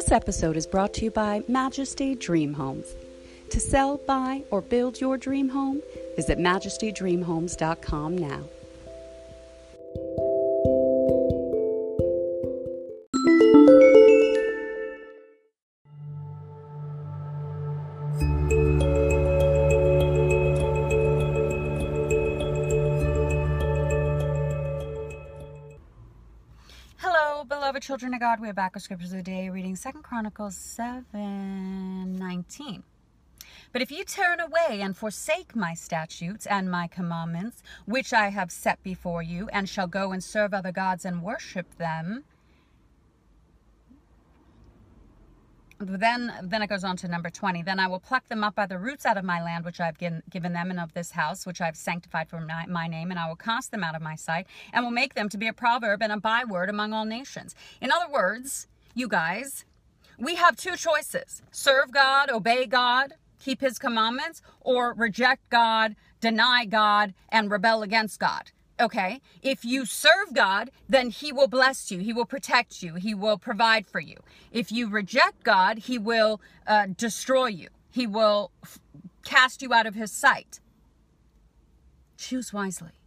This episode is brought to you by Majesty Dream Homes. To sell, buy, or build your dream home, visit majestydreamhomes.com now. Beloved children of God. We are back with scriptures of the day, reading Second Chronicles 7 19. But if you turn away and forsake my statutes and my commandments, which I have set before you, and shall go and serve other gods and worship them, then then it goes on to number 20 then i will pluck them up by the roots out of my land which i've given, given them and of this house which i've sanctified for my, my name and i will cast them out of my sight and will make them to be a proverb and a byword among all nations. In other words you guys we have two choices serve god obey god keep his commandments or reject god deny god and rebel against god okay? If you serve god then he will bless you he will protect you he will provide for you. If you reject god he will uh, destroy you. He will f- cast you out of his sight. Choose wisely